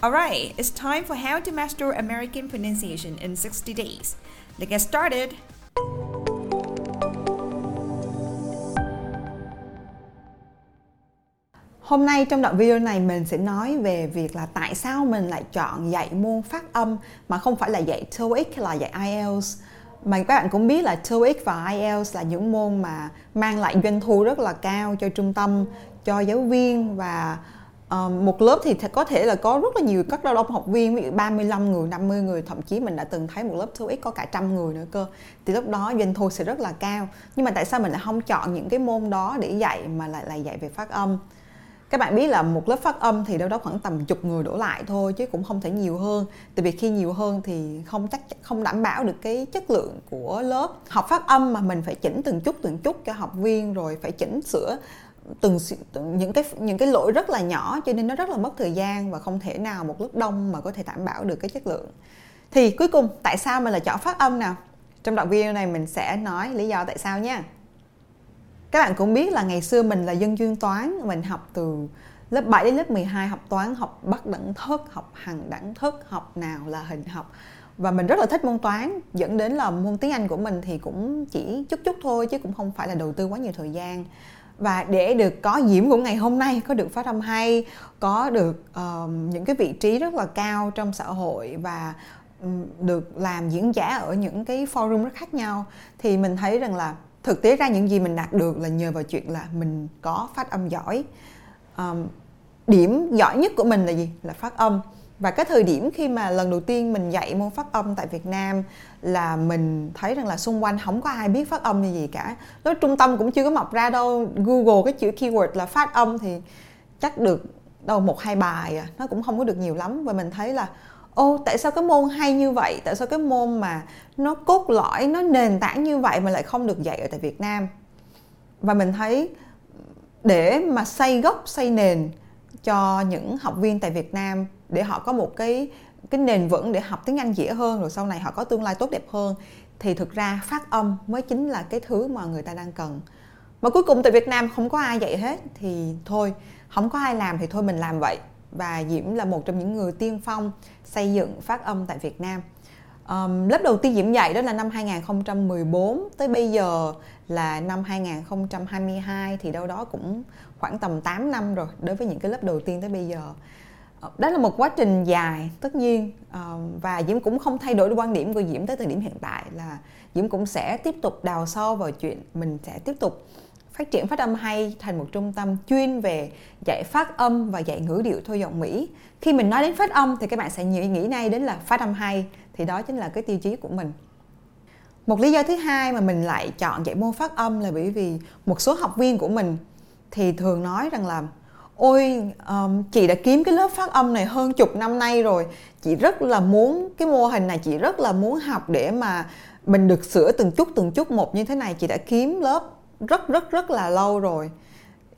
Alright, it's time for how to master American pronunciation in 60 days. Let's get started! Hôm nay trong đoạn video này mình sẽ nói về việc là tại sao mình lại chọn dạy môn phát âm mà không phải là dạy TOEIC hay là dạy IELTS. Mà các bạn cũng biết là TOEIC và IELTS là những môn mà mang lại doanh thu rất là cao cho trung tâm, cho giáo viên và uh, một lớp thì có thể là có rất là nhiều các lao động học viên ví dụ 35 người, 50 người, thậm chí mình đã từng thấy một lớp TOEIC có cả trăm người nữa cơ. Thì lúc đó doanh thu sẽ rất là cao. Nhưng mà tại sao mình lại không chọn những cái môn đó để dạy mà lại là dạy về phát âm? các bạn biết là một lớp phát âm thì đâu đó khoảng tầm chục người đổ lại thôi chứ cũng không thể nhiều hơn tại vì khi nhiều hơn thì không chắc không đảm bảo được cái chất lượng của lớp học phát âm mà mình phải chỉnh từng chút từng chút cho học viên rồi phải chỉnh sửa từng, những cái những cái lỗi rất là nhỏ cho nên nó rất là mất thời gian và không thể nào một lớp đông mà có thể đảm bảo được cái chất lượng. Thì cuối cùng tại sao mình lại chọn phát âm nào? Trong đoạn video này mình sẽ nói lý do tại sao nha. Các bạn cũng biết là ngày xưa mình là dân chuyên toán mình học từ lớp 7 đến lớp 12 học toán học bắt đẳng thức học hằng đẳng thức học nào là hình học. Và mình rất là thích môn toán dẫn đến là môn tiếng Anh của mình thì cũng chỉ chút chút thôi chứ cũng không phải là đầu tư quá nhiều thời gian và để được có diễm của ngày hôm nay có được phát âm hay có được uh, những cái vị trí rất là cao trong xã hội và um, được làm diễn giả ở những cái forum rất khác nhau thì mình thấy rằng là thực tế ra những gì mình đạt được là nhờ vào chuyện là mình có phát âm giỏi. Um, điểm giỏi nhất của mình là gì? Là phát âm và cái thời điểm khi mà lần đầu tiên mình dạy môn phát âm tại Việt Nam là mình thấy rằng là xung quanh không có ai biết phát âm như gì cả. Lúc trung tâm cũng chưa có mọc ra đâu. Google cái chữ keyword là phát âm thì chắc được đâu một, hai bài à. Nó cũng không có được nhiều lắm. Và mình thấy là, ô, tại sao cái môn hay như vậy? Tại sao cái môn mà nó cốt lõi, nó nền tảng như vậy mà lại không được dạy ở tại Việt Nam? Và mình thấy để mà xây gốc, xây nền cho những học viên tại Việt Nam để họ có một cái cái nền vững để học tiếng Anh dễ hơn rồi sau này họ có tương lai tốt đẹp hơn thì thực ra phát âm mới chính là cái thứ mà người ta đang cần mà cuối cùng tại Việt Nam không có ai dạy hết thì thôi không có ai làm thì thôi mình làm vậy và Diễm là một trong những người tiên phong xây dựng phát âm tại Việt Nam. Um, lớp đầu tiên Diễm dạy đó là năm 2014 tới bây giờ là năm 2022 thì đâu đó cũng khoảng tầm 8 năm rồi đối với những cái lớp đầu tiên tới bây giờ. Ờ, đó là một quá trình dài tất nhiên ờ, và Diễm cũng không thay đổi quan điểm của Diễm tới thời điểm hiện tại là Diễm cũng sẽ tiếp tục đào sâu vào chuyện mình sẽ tiếp tục phát triển phát âm hay thành một trung tâm chuyên về dạy phát âm và dạy ngữ điệu thôi giọng Mỹ. Khi mình nói đến phát âm thì các bạn sẽ nghĩ, nghĩ ngay đến là phát âm hay thì đó chính là cái tiêu chí của mình. Một lý do thứ hai mà mình lại chọn dạy môn phát âm là bởi vì một số học viên của mình thì thường nói rằng là ôi um, chị đã kiếm cái lớp phát âm này hơn chục năm nay rồi. Chị rất là muốn cái mô hình này chị rất là muốn học để mà mình được sửa từng chút từng chút một như thế này. Chị đã kiếm lớp rất rất rất là lâu rồi.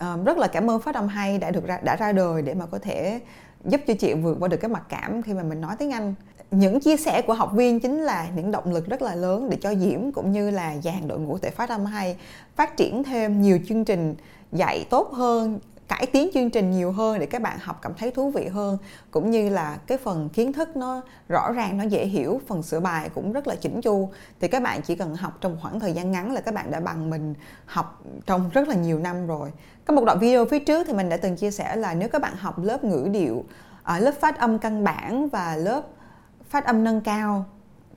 Um, rất là cảm ơn phát âm hay đã được ra đã ra đời để mà có thể giúp cho chị vượt qua được cái mặc cảm khi mà mình nói tiếng Anh. Những chia sẻ của học viên chính là những động lực rất là lớn để cho Diễm cũng như là dàn đội ngũ tại phát âm hay phát triển thêm nhiều chương trình dạy tốt hơn cải tiến chương trình nhiều hơn để các bạn học cảm thấy thú vị hơn. Cũng như là cái phần kiến thức nó rõ ràng, nó dễ hiểu, phần sửa bài cũng rất là chỉnh chu. Thì các bạn chỉ cần học trong khoảng thời gian ngắn là các bạn đã bằng mình học trong rất là nhiều năm rồi. Có một đoạn video phía trước thì mình đã từng chia sẻ là nếu các bạn học lớp ngữ điệu ở lớp phát âm căn bản và lớp phát âm nâng cao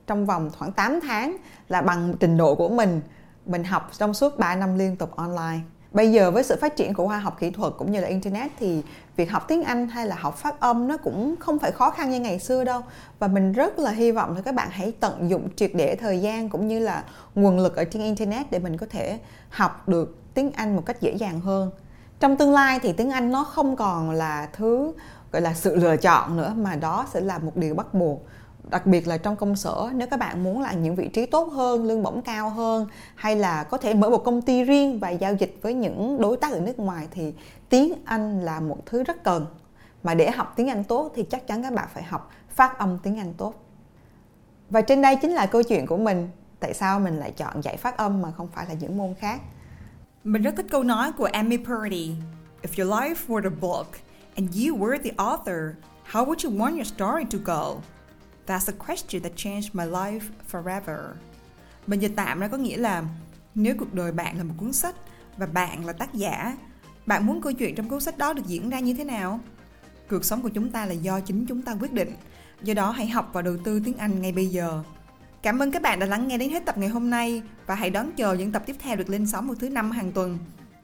trong vòng khoảng 8 tháng là bằng trình độ của mình mình học trong suốt 3 năm liên tục online bây giờ với sự phát triển của khoa học kỹ thuật cũng như là internet thì việc học tiếng Anh hay là học phát âm nó cũng không phải khó khăn như ngày xưa đâu. Và mình rất là hy vọng là các bạn hãy tận dụng triệt để thời gian cũng như là nguồn lực ở trên internet để mình có thể học được tiếng Anh một cách dễ dàng hơn. Trong tương lai thì tiếng Anh nó không còn là thứ, gọi là, sự lựa chọn nữa, mà đó sẽ là một điều bắt buộc đặc biệt là trong công sở nếu các bạn muốn là những vị trí tốt hơn lương bổng cao hơn hay là có thể mở một công ty riêng và giao dịch với những đối tác ở nước ngoài thì tiếng anh là một thứ rất cần. Mà để học tiếng anh tốt thì chắc chắn các bạn phải học phát âm tiếng anh tốt. Và trên đây chính là câu chuyện của mình. Tại sao mình lại chọn dạy phát âm mà không phải là những môn khác? Mình rất thích câu nói của Amy Purdy. If your life were a book and you were the author, how would you want your story to go? That's a question that changed my life forever. Mình dịch tạm ra có nghĩa là nếu cuộc đời bạn là một cuốn sách và bạn là tác giả, bạn muốn câu chuyện trong cuốn sách đó được diễn ra như thế nào? Cuộc sống của chúng ta là do chính chúng ta quyết định. Do đó hãy học và đầu tư tiếng Anh ngay bây giờ. Cảm ơn các bạn đã lắng nghe đến hết tập ngày hôm nay và hãy đón chờ những tập tiếp theo được lên sóng vào thứ năm hàng tuần.